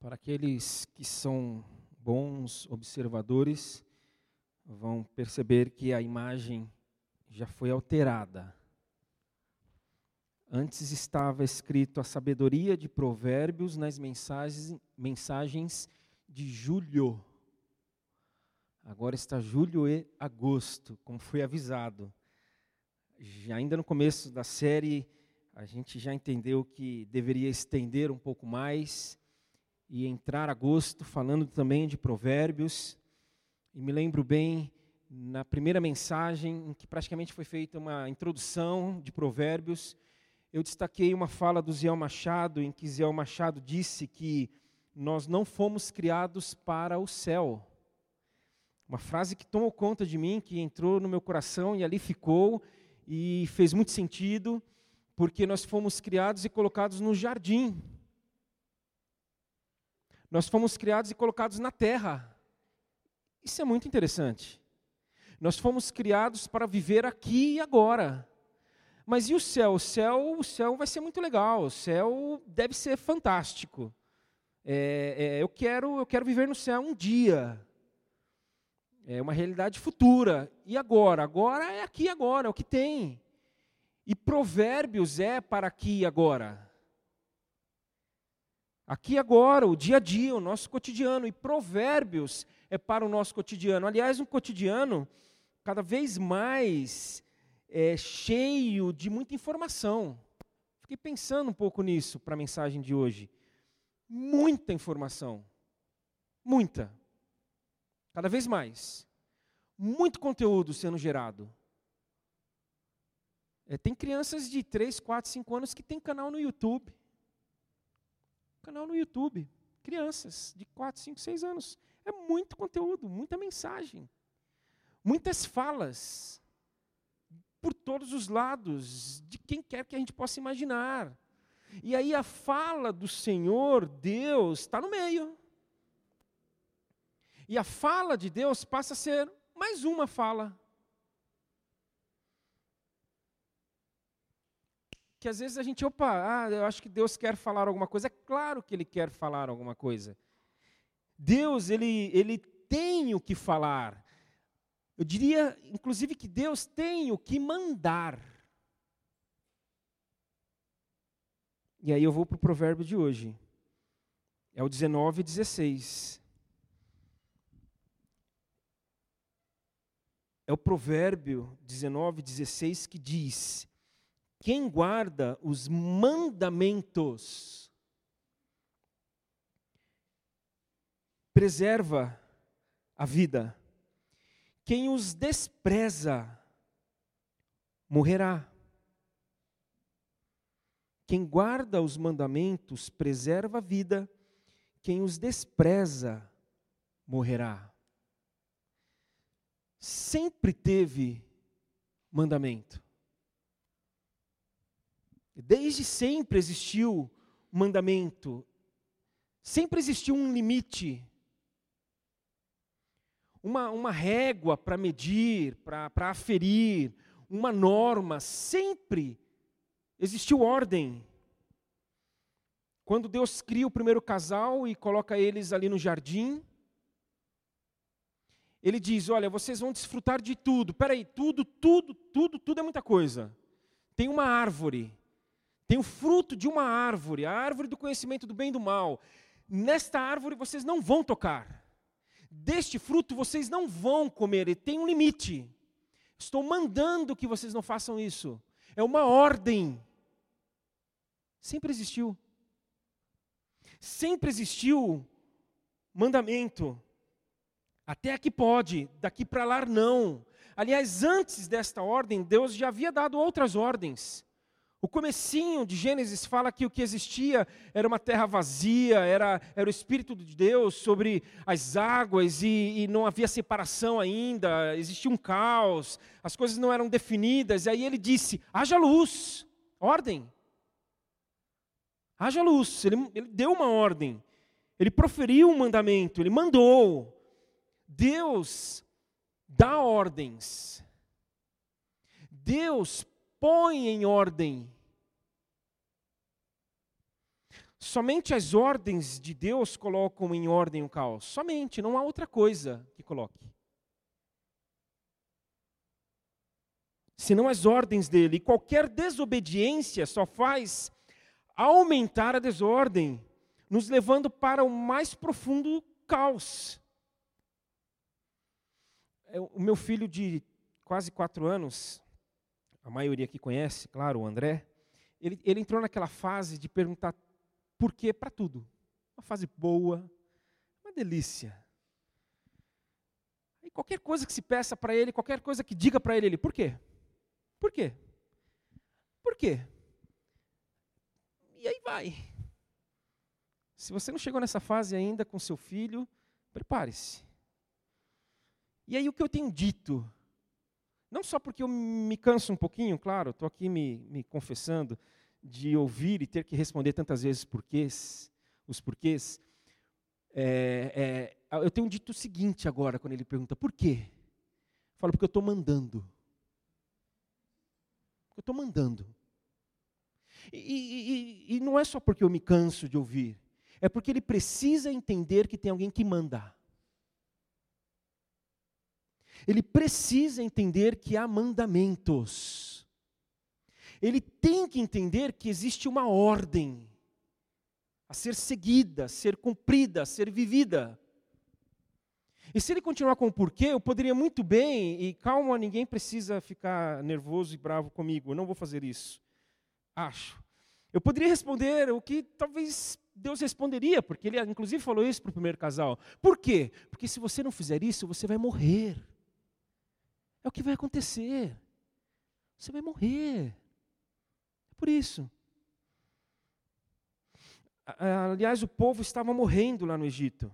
Para aqueles que são bons observadores, vão perceber que a imagem já foi alterada. Antes estava escrito a sabedoria de Provérbios nas mensagens, mensagens de julho. Agora está julho e agosto, como foi avisado. Já ainda no começo da série, a gente já entendeu que deveria estender um pouco mais e entrar agosto falando também de provérbios. E me lembro bem na primeira mensagem em que praticamente foi feita uma introdução de provérbios, eu destaquei uma fala do Zé Machado em que Zé Machado disse que nós não fomos criados para o céu. Uma frase que tomou conta de mim, que entrou no meu coração e ali ficou e fez muito sentido, porque nós fomos criados e colocados no jardim. Nós fomos criados e colocados na terra. Isso é muito interessante. Nós fomos criados para viver aqui e agora. Mas e o céu? O céu, o céu vai ser muito legal. O céu deve ser fantástico. É, é, eu quero, eu quero viver no céu um dia. É uma realidade futura. E agora? Agora é aqui agora, é o que tem. E provérbios é para aqui e agora. Aqui agora, o dia a dia, o nosso cotidiano. E provérbios é para o nosso cotidiano. Aliás, um cotidiano cada vez mais é, cheio de muita informação. Fiquei pensando um pouco nisso para a mensagem de hoje. Muita informação. Muita. Cada vez mais. Muito conteúdo sendo gerado. É, tem crianças de 3, 4, 5 anos que tem canal no YouTube canal no YouTube. Crianças de 4, 5, 6 anos. É muito conteúdo, muita mensagem. Muitas falas. Por todos os lados, de quem quer que a gente possa imaginar. E aí a fala do Senhor, Deus, está no meio. E a fala de Deus passa a ser mais uma fala. Que às vezes a gente, opa, ah, eu acho que Deus quer falar alguma coisa. É claro que Ele quer falar alguma coisa. Deus, Ele, ele tem o que falar. Eu diria, inclusive, que Deus tem o que mandar. E aí eu vou para o provérbio de hoje. É o 19 e 16. É o provérbio 19, 16 que diz: quem guarda os mandamentos preserva a vida. Quem os despreza morrerá. Quem guarda os mandamentos preserva a vida, quem os despreza morrerá. Sempre teve mandamento. Desde sempre existiu mandamento, sempre existiu um limite, uma, uma régua para medir, para aferir, uma norma, sempre existiu ordem. Quando Deus cria o primeiro casal e coloca eles ali no jardim, ele diz: Olha, vocês vão desfrutar de tudo. Peraí, tudo, tudo, tudo, tudo é muita coisa. Tem uma árvore, tem o fruto de uma árvore, a árvore do conhecimento do bem e do mal. Nesta árvore vocês não vão tocar. Deste fruto vocês não vão comer, e tem um limite. Estou mandando que vocês não façam isso. É uma ordem. Sempre existiu. Sempre existiu mandamento. Até aqui pode, daqui para lá não. Aliás, antes desta ordem, Deus já havia dado outras ordens. O comecinho de Gênesis fala que o que existia era uma terra vazia, era, era o Espírito de Deus sobre as águas e, e, não havia separação ainda, existia um caos, as coisas não eram definidas. E aí ele disse: haja luz, ordem. Haja luz. Ele, ele deu uma ordem, ele proferiu um mandamento, ele mandou. Deus dá ordens. Deus põe em ordem. Somente as ordens de Deus colocam em ordem o caos. Somente, não há outra coisa que coloque. Senão as ordens dele. E qualquer desobediência só faz aumentar a desordem, nos levando para o mais profundo caos. É, o meu filho de quase quatro anos, a maioria aqui conhece, claro, o André, ele, ele entrou naquela fase de perguntar por quê para tudo. Uma fase boa, uma delícia. E qualquer coisa que se peça para ele, qualquer coisa que diga para ele, ele, por quê? Por quê? Por quê? E aí vai. Se você não chegou nessa fase ainda com seu filho, prepare-se. E aí o que eu tenho dito, não só porque eu me canso um pouquinho, claro, estou aqui me, me confessando, de ouvir e ter que responder tantas vezes porquês, os porquês, é, é, eu tenho dito o seguinte agora, quando ele pergunta, por quê? Eu falo, porque eu estou mandando. Eu estou mandando. E, e, e, não é só porque eu me canso de ouvir, é porque ele precisa entender que tem alguém que manda. Ele precisa entender que há mandamentos ele tem que entender que existe uma ordem a ser seguida, a ser cumprida, a ser vivida. E se ele continuar com o porquê, eu poderia muito bem, e calma, ninguém precisa ficar nervoso e bravo comigo, eu não vou fazer isso. Acho. Eu poderia responder o que talvez Deus responderia, porque ele inclusive falou isso para o primeiro casal. Por quê? Porque se você não fizer isso, você vai morrer. É o que vai acontecer. Você vai morrer por isso. Aliás, o povo estava morrendo lá no Egito.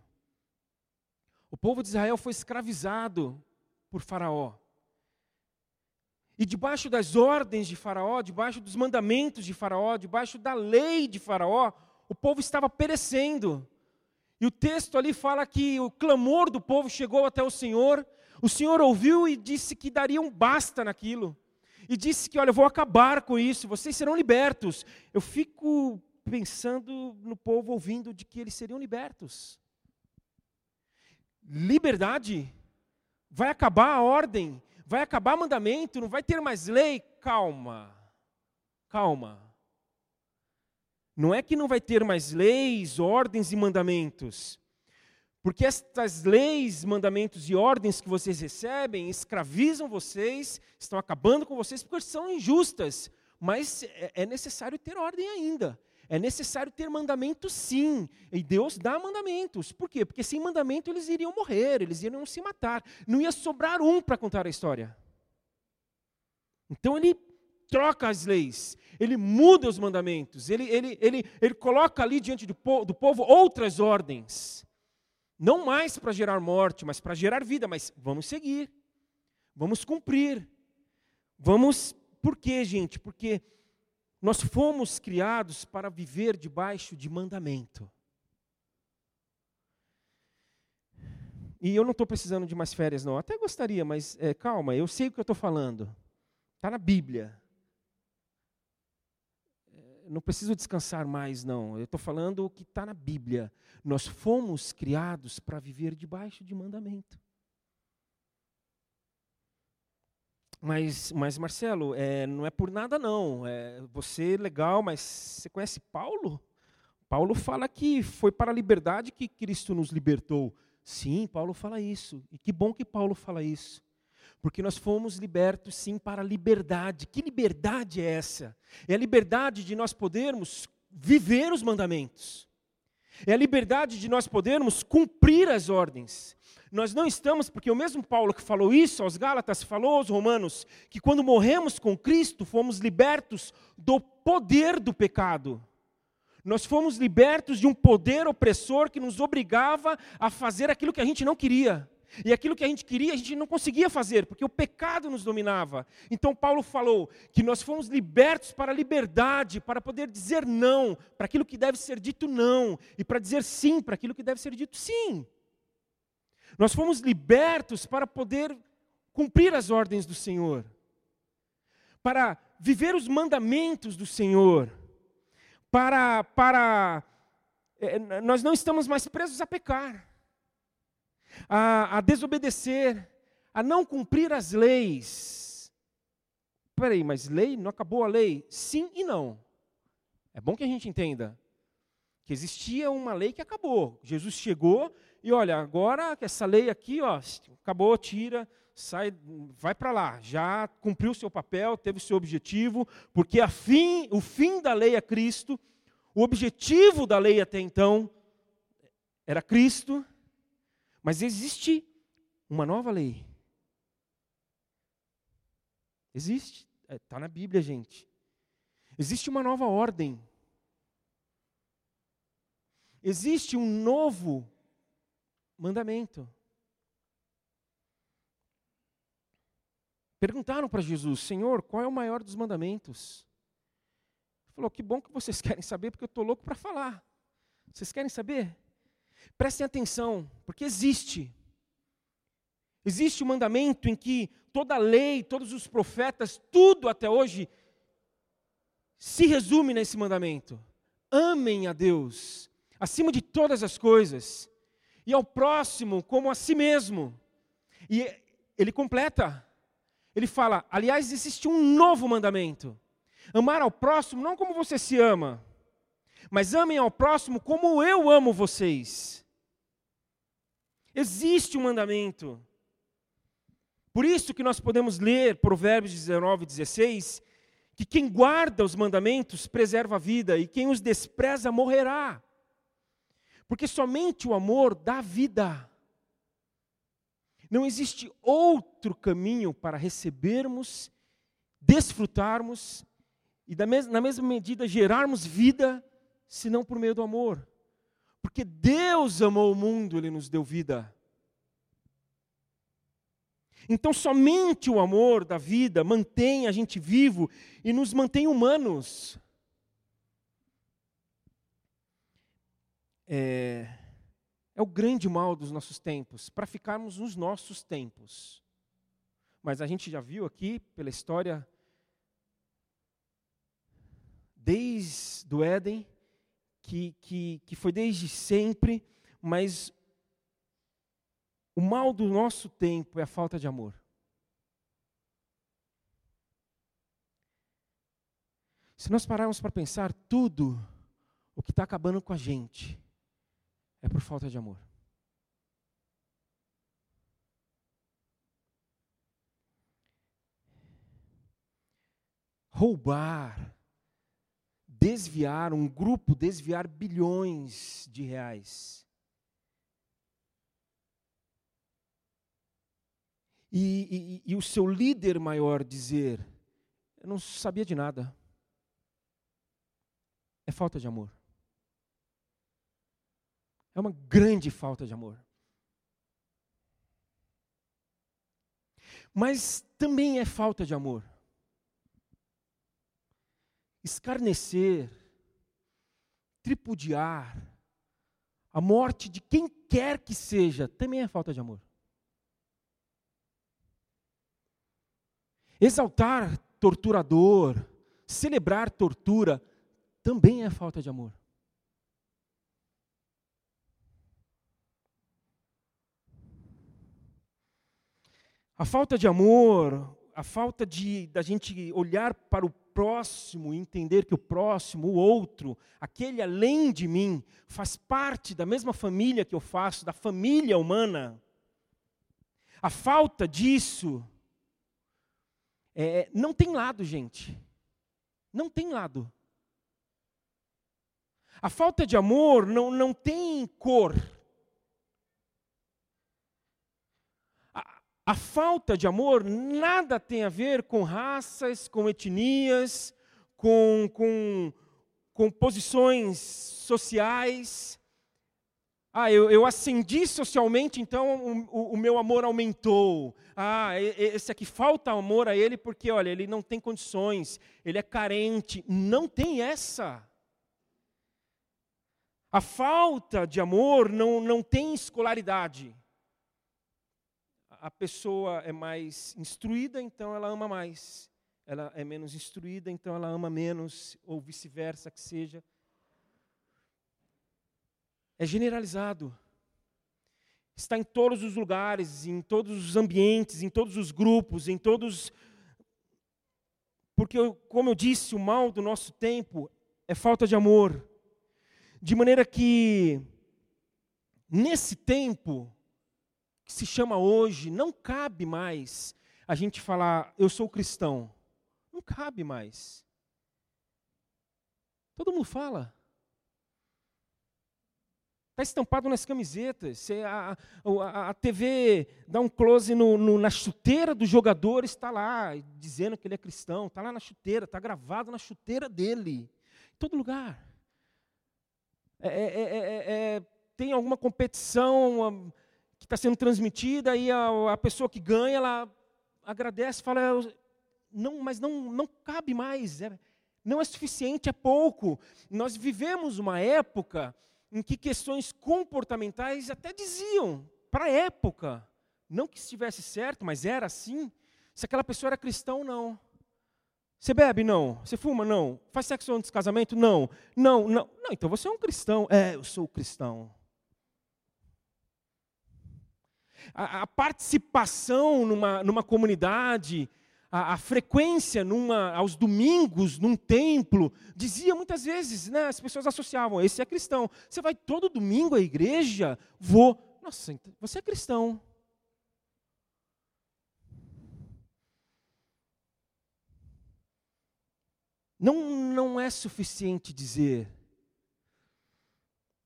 O povo de Israel foi escravizado por Faraó. E debaixo das ordens de Faraó, debaixo dos mandamentos de Faraó, debaixo da lei de Faraó, o povo estava perecendo. E o texto ali fala que o clamor do povo chegou até o Senhor, o Senhor ouviu e disse que daria um basta naquilo e disse que, olha, eu vou acabar com isso, vocês serão libertos. Eu fico pensando no povo ouvindo de que eles seriam libertos. Liberdade? Vai acabar a ordem? Vai acabar mandamento? Não vai ter mais lei? Calma. Calma. Não é que não vai ter mais leis, ordens e mandamentos. Porque estas leis, mandamentos e ordens que vocês recebem escravizam vocês, estão acabando com vocês porque são injustas. Mas é, é necessário ter ordem ainda. É necessário ter mandamentos sim. E Deus dá mandamentos. Por quê? Porque sem mandamento eles iriam morrer, eles iriam se matar. Não ia sobrar um para contar a história. Então ele troca as leis, ele muda os mandamentos, ele, ele, ele, ele coloca ali diante do, do povo outras ordens. Não mais para gerar morte, mas para gerar vida. Mas vamos seguir. Vamos cumprir. Vamos. Por quê, gente? Porque nós fomos criados para viver debaixo de mandamento. E eu não estou precisando de mais férias, não. Até gostaria, mas é, calma, eu sei o que eu estou falando. Está na Bíblia não preciso descansar mais, não. Eu estou falando o que está na Bíblia. Nós fomos criados para viver debaixo de mandamento. Mas, mas Marcelo, é, não é por nada não. É, você é legal, mas você conhece Paulo? Paulo fala que foi para a liberdade que Cristo nos libertou. Sim, Paulo fala isso. E que bom que Paulo fala isso. Porque nós fomos libertos, sim, para a liberdade. Que liberdade é essa? É a liberdade de nós podermos viver os mandamentos. É a liberdade de nós podermos cumprir as ordens. Nós não estamos, porque o mesmo Paulo que falou isso aos Gálatas, falou aos Romanos, que quando morremos com Cristo, fomos libertos do poder do pecado. Nós fomos libertos de um poder opressor que nos obrigava a fazer aquilo que a gente não queria. E aquilo que a gente queria, a gente não conseguia fazer, porque o pecado nos dominava. Então Paulo falou que nós fomos libertos para a liberdade, para poder dizer não para aquilo que deve ser dito não, e para dizer sim para aquilo que deve ser dito sim. Nós fomos libertos para poder cumprir as ordens do Senhor, para viver os mandamentos do Senhor, para, para é, nós não estamos mais presos a pecar, a, a desobedecer, a não cumprir as leis. Peraí, mas lei? Não acabou a lei? Sim e não. É bom que a gente entenda que existia uma lei que acabou. Jesus chegou e olha, agora essa lei aqui, ó, acabou, tira, sai, vai para lá. Já cumpriu o seu papel, teve o seu objetivo, porque a fim, o fim da lei é Cristo. O objetivo da lei até então era Cristo, mas existe uma nova lei. Existe, está é, na Bíblia, gente. Existe uma nova ordem. Existe um novo mandamento. Perguntaram para Jesus, Senhor, qual é o maior dos mandamentos? falou: Que bom que vocês querem saber, porque eu estou louco para falar. Vocês querem saber? Prestem atenção, porque existe. Existe um mandamento em que toda a lei, todos os profetas, tudo até hoje, se resume nesse mandamento: amem a Deus acima de todas as coisas, e ao próximo como a si mesmo. E ele completa, ele fala: aliás, existe um novo mandamento Amar ao próximo não como você se ama, mas amem ao próximo como eu amo vocês. Existe um mandamento. Por isso que nós podemos ler Provérbios 19, 16, que quem guarda os mandamentos preserva a vida e quem os despreza morrerá. Porque somente o amor dá vida. Não existe outro caminho para recebermos, desfrutarmos e na mesma medida gerarmos vida, senão por meio do amor. Porque Deus amou o mundo, Ele nos deu vida. Então, somente o amor da vida mantém a gente vivo e nos mantém humanos. É, é o grande mal dos nossos tempos, para ficarmos nos nossos tempos. Mas a gente já viu aqui, pela história desde o Éden, que, que, que foi desde sempre, mas o mal do nosso tempo é a falta de amor. Se nós pararmos para pensar, tudo o que está acabando com a gente é por falta de amor. Roubar, desviar, um grupo desviar bilhões de reais. E, e, e, o seu líder maior dizer: Eu não sabia de nada. É falta de amor. É uma grande falta de amor. Mas também é falta de amor escarnecer, tripudiar, a morte de quem quer que seja, também é falta de amor. Exaltar torturador, celebrar tortura, também é falta de amor. A falta de amor, a falta de da gente olhar para o próximo, entender que o próximo, o outro, aquele além de mim, faz parte da mesma família que eu faço, da família humana. A falta disso é, não tem lado, gente. Não tem lado. A falta de amor não, não tem cor. A falta de amor nada tem a ver com raças, com etnias, com, com, com posições sociais. Ah, eu, eu ascendi socialmente, então o, o, meu amor aumentou. Ah, esse aqui falta amor a ele porque, olha, ele não tem condições, ele é carente. Não tem essa. A falta de amor não, não tem escolaridade a pessoa é mais instruída, então ela ama mais. Ela é menos instruída, então ela ama menos, ou vice-versa que seja. é generalizado. Está em todos os lugares, em todos os ambientes, em todos os grupos, em todos. Porque, como eu disse, o mal do nosso tempo é falta de amor. De maneira que, nesse tempo, que se chama hoje, não cabe mais a gente falar, eu sou cristão. Não cabe mais. Todo mundo fala. Está estampado nas camisetas. A, a, a, TV dá um close no, no, na chuteira do jogador, está lá, dizendo que ele é cristão. Está lá na chuteira, está gravado na chuteira dele. Em todo lugar. É, é, é, tem alguma competição que está sendo transmitida e a, a pessoa que ganha, ela agradece, fala, não, mas não, não cabe mais, não é suficiente, é pouco. Nós vivemos uma época em que questões comportamentais até diziam, para a época, não que estivesse certo, mas era assim, se aquela pessoa era cristã ou não. Você bebe? Não. Você fuma? Não. Faz sexo antes do casamento? Não. Não, não. Não, então você é um cristão. É, eu sou cristão. A, a participação numa, numa comunidade, a, a, frequência numa, aos domingos num templo, dizia muitas vezes, né, as pessoas associavam, esse é cristão. Você vai todo domingo à igreja? Vou. Nossa, então, você é cristão. Não, não é suficiente dizer.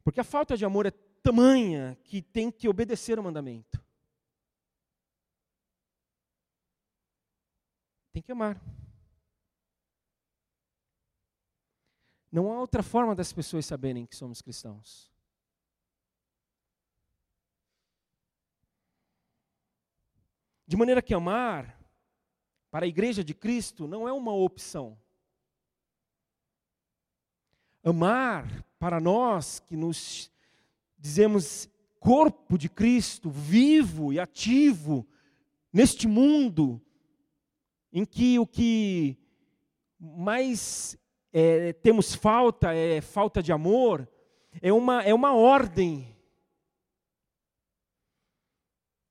Porque a falta de amor é tamanha que tem que obedecer o mandamento. Tem que amar. Não há outra forma das pessoas saberem que somos cristãos. De maneira que amar para a igreja de Cristo não é uma opção. Amar para nós que nos dizemos corpo de Cristo, vivo e ativo neste mundo, em que o que mais é, temos falta é falta de amor, é uma, é uma ordem.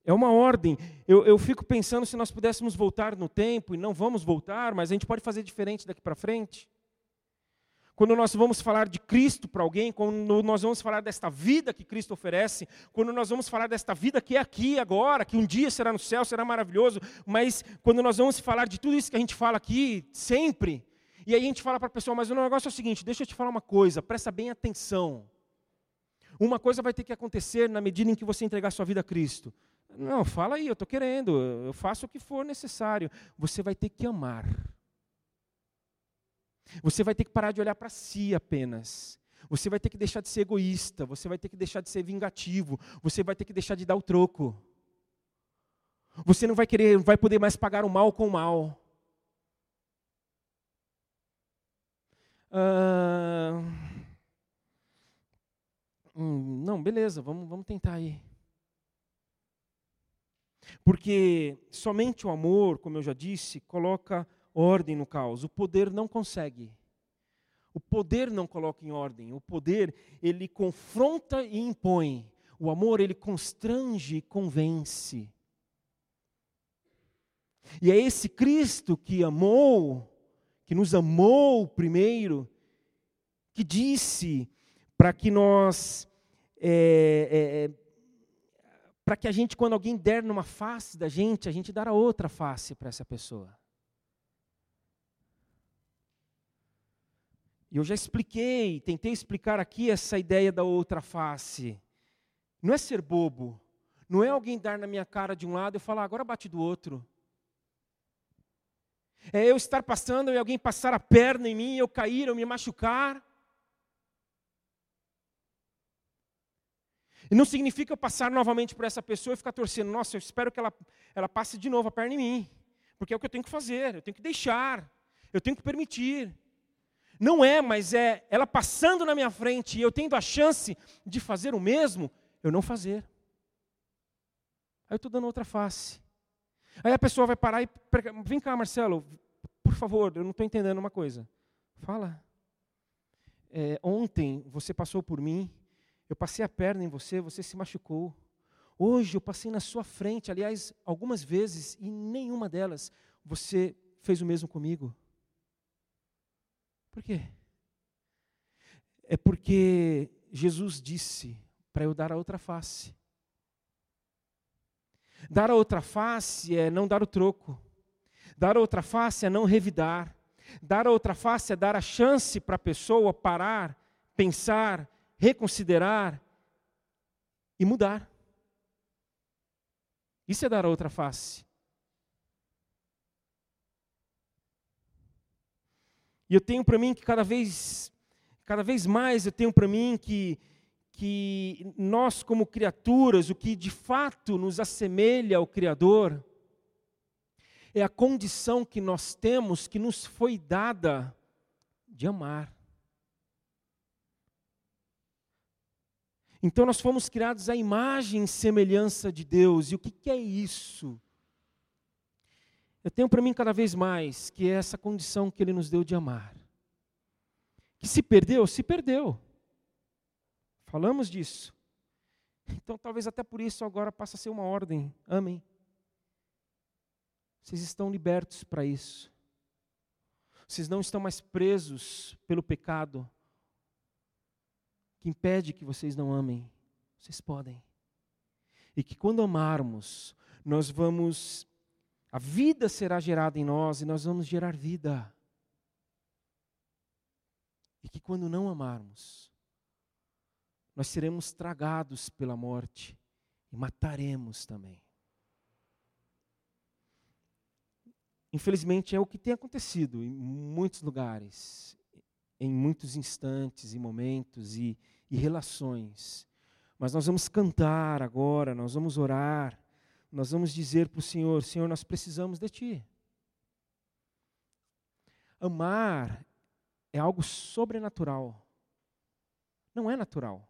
É uma ordem. Eu, eu fico pensando se nós pudéssemos voltar no tempo, e não vamos voltar, mas a gente pode fazer diferente daqui para frente. Quando nós vamos falar de Cristo para alguém, quando nós vamos falar desta vida que Cristo oferece, quando nós vamos falar desta vida que é aqui agora, que um dia será no céu, será maravilhoso, mas quando nós vamos falar de tudo isso que a gente fala aqui, sempre, e aí a gente fala para a pessoa, mas o negócio é o seguinte, deixa eu te falar uma coisa, presta bem atenção. Uma coisa vai ter que acontecer na medida em que você entregar sua vida a Cristo. Não, fala aí, eu estou querendo, eu faço o que for necessário. Você vai ter que amar. Você vai ter que parar de olhar para si apenas. Você vai ter que deixar de ser egoísta, você vai ter que deixar de ser vingativo, você vai ter que deixar de dar o troco. Você não vai querer, vai poder mais pagar o mal com o mal. Ah, hum, não, beleza, vamos, vamos tentar aí. Porque somente o amor, como eu já disse, coloca ordem no caos. O poder não consegue. O poder não coloca em ordem. O poder, ele confronta e impõe. O amor, ele constrange e convence. E é esse Cristo que amou, que nos amou primeiro, que disse para que nós, é, é, é para que a gente, quando alguém der numa face da gente, a gente dar a outra face para essa pessoa. E eu já expliquei, tentei explicar aqui essa ideia da outra face. Não é ser bobo. Não é alguém dar na minha cara de um lado e falar, agora bate do outro. É eu estar passando e alguém passar a perna em mim, eu cair, eu me machucar. E não significa eu passar novamente por essa pessoa e ficar torcendo, nossa, eu espero que ela, ela passe de novo a perna em mim. Porque é o que eu tenho que fazer, eu tenho que deixar, eu tenho que permitir. Não é, mas é ela passando na minha frente e eu tendo a chance de fazer o mesmo, eu não fazer. Aí eu estou dando outra face. Aí a pessoa vai parar e. Vem cá, Marcelo, por favor, eu não estou entendendo uma coisa. Fala. É, ontem você passou por mim, Eu passei a perna em você, você se machucou. Hoje eu passei na sua frente, aliás, algumas vezes, e nenhuma delas você fez o mesmo comigo. Por quê? É porque Jesus disse para eu dar a outra face. Dar a outra face é não dar o troco. Dar a outra face é não revidar. Dar a outra face é dar a chance para a pessoa parar, pensar, reconsiderar e mudar. Isso é dar a outra face. E eu tenho para mim que cada vez, cada vez mais eu tenho para mim que, que nós como criaturas, o que de fato nos assemelha ao Criador, é a condição que nós temos, que nos foi dada de amar. Então nós fomos criados à imagem e semelhança de Deus. E o que, que é isso? Eu tenho para mim cada vez mais que é essa condição que Ele nos deu de amar. Que se perdeu, se perdeu. Falamos disso. Então talvez até por isso agora passa a ser uma ordem. Amém. Vocês estão libertos para isso. Vocês não estão mais presos pelo pecado que impede que vocês não amem. Vocês podem. E que quando amarmos, nós vamos. A vida será gerada em nós e nós vamos gerar vida. E que quando não amarmos, nós seremos tragados pela morte e mataremos também. Infelizmente é o que tem acontecido em muitos lugares em muitos instantes e momentos e, e relações. Mas nós vamos cantar agora, nós vamos orar, nós vamos dizer para o Senhor: Senhor, nós precisamos de Ti. Amar é algo sobrenatural, não é natural.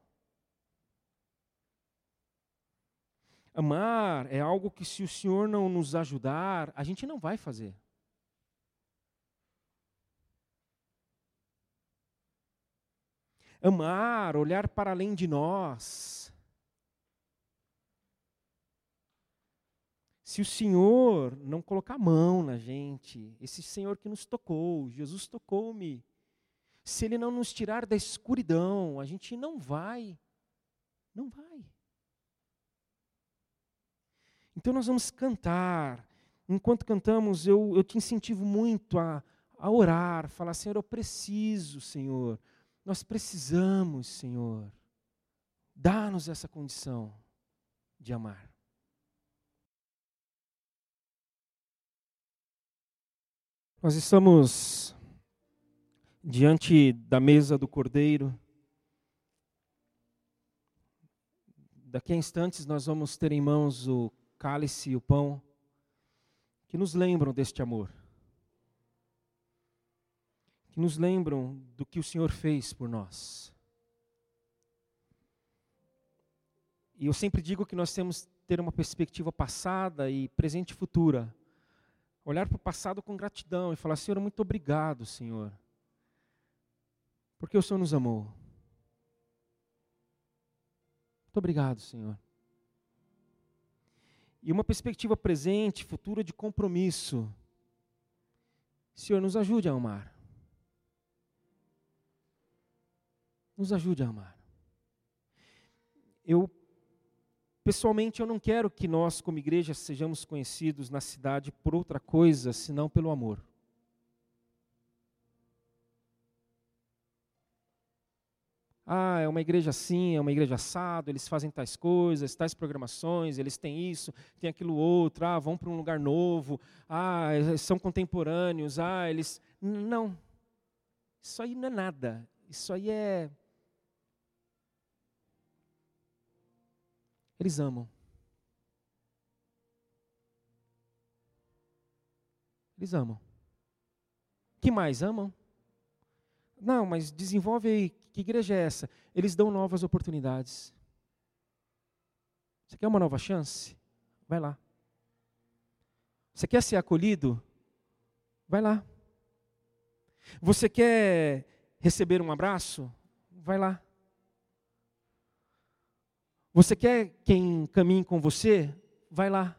Amar é algo que, se o Senhor não nos ajudar, a gente não vai fazer. amar, olhar para além de nós. Se o Senhor não colocar a mão na gente, esse Senhor que nos tocou, Jesus tocou-me, se Ele não nos tirar da escuridão, a gente não vai, não vai. Então nós vamos cantar. Enquanto cantamos, eu, eu te incentivo muito a, a orar, falar, Senhor, eu preciso, Senhor, nós precisamos, Senhor, dá-nos essa condição de amar. Nós estamos diante da mesa do Cordeiro. Daqui a instantes nós vamos ter em mãos o cálice e o pão que nos lembram deste amor que nos lembram do que o Senhor fez por nós. E eu sempre digo que nós temos que ter uma perspectiva passada e presente e futura. Olhar para o passado com gratidão e falar: Senhor, muito obrigado, Senhor, porque o Senhor nos amou. Muito obrigado, Senhor. E uma perspectiva presente, futura de compromisso. Senhor, nos ajude a amar. Nos ajude a amar. Eu, pessoalmente, eu não quero que nós, como igreja, sejamos conhecidos na cidade por outra coisa, senão pelo amor. Ah, é uma igreja assim, é uma igreja assado, eles fazem tais coisas, tais programações, eles têm isso, têm aquilo outro, ah, vão para um lugar novo, ah, são contemporâneos, ah, eles. Não. Isso aí não é nada. Isso aí é Eles amam. Eles amam. Que mais? Amam? Não, mas desenvolve aí. Que igreja é essa? Eles dão novas oportunidades. Você quer uma nova chance? Vai lá. Você quer ser acolhido? Vai lá. Você quer receber um abraço? Vai lá. Você quer quem caminhe com você? Vai lá.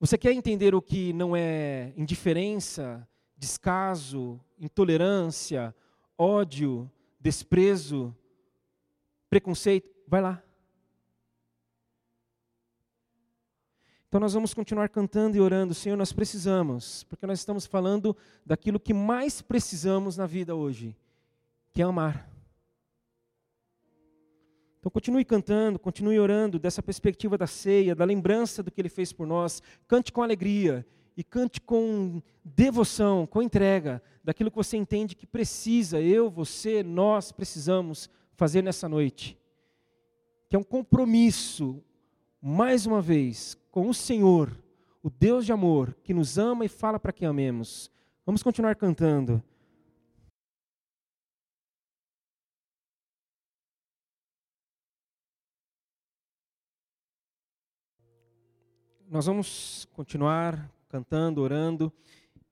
Você quer entender o que não é indiferença, descaso, intolerância, ódio, desprezo, preconceito? Vai lá. Então nós vamos continuar cantando e orando, Senhor, nós precisamos, porque nós estamos falando daquilo que mais precisamos na vida hoje, que é amar. Então continue cantando, continue orando dessa perspectiva da ceia, da lembrança do que ele fez por nós. Cante com alegria e cante com devoção, com entrega daquilo que você entende que precisa, eu, você, nós precisamos fazer nessa noite. Que é um compromisso, mais uma vez, com o Senhor, o Deus de amor, que nos ama e fala para que amemos. Vamos continuar cantando. Nós vamos continuar cantando, orando.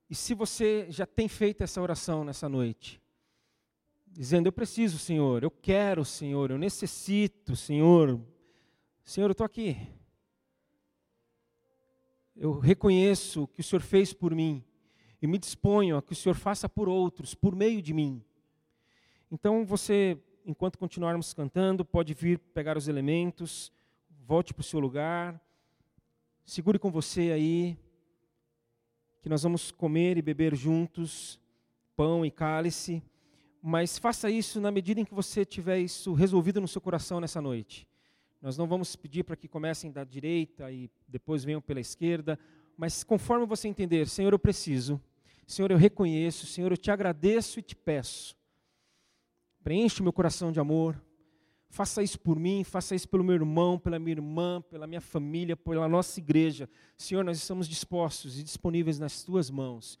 E se você já tem feito essa oração nessa noite, dizendo: Eu preciso, Senhor, eu quero, Senhor, eu necessito, Senhor. Senhor, eu estou aqui. Eu reconheço o que o Senhor fez por mim e me disponho a que o Senhor faça por outros, por meio de mim. Então você, enquanto continuarmos cantando, pode vir pegar os elementos, volte para o seu lugar Segure com você aí, que nós vamos comer e beber juntos, pão e cálice, mas faça isso na medida em que você tiver isso resolvido no seu coração nessa noite. Nós não vamos pedir para que comecem da direita e depois venham pela esquerda, mas conforme você entender, Senhor, eu preciso, Senhor, eu reconheço, Senhor, eu te agradeço e te peço. Preenche o meu coração de amor, Faça isso por mim, faça isso pelo meu irmão, pela minha irmã, pela minha família, pela nossa igreja. Senhor, nós estamos dispostos e disponíveis nas tuas mãos.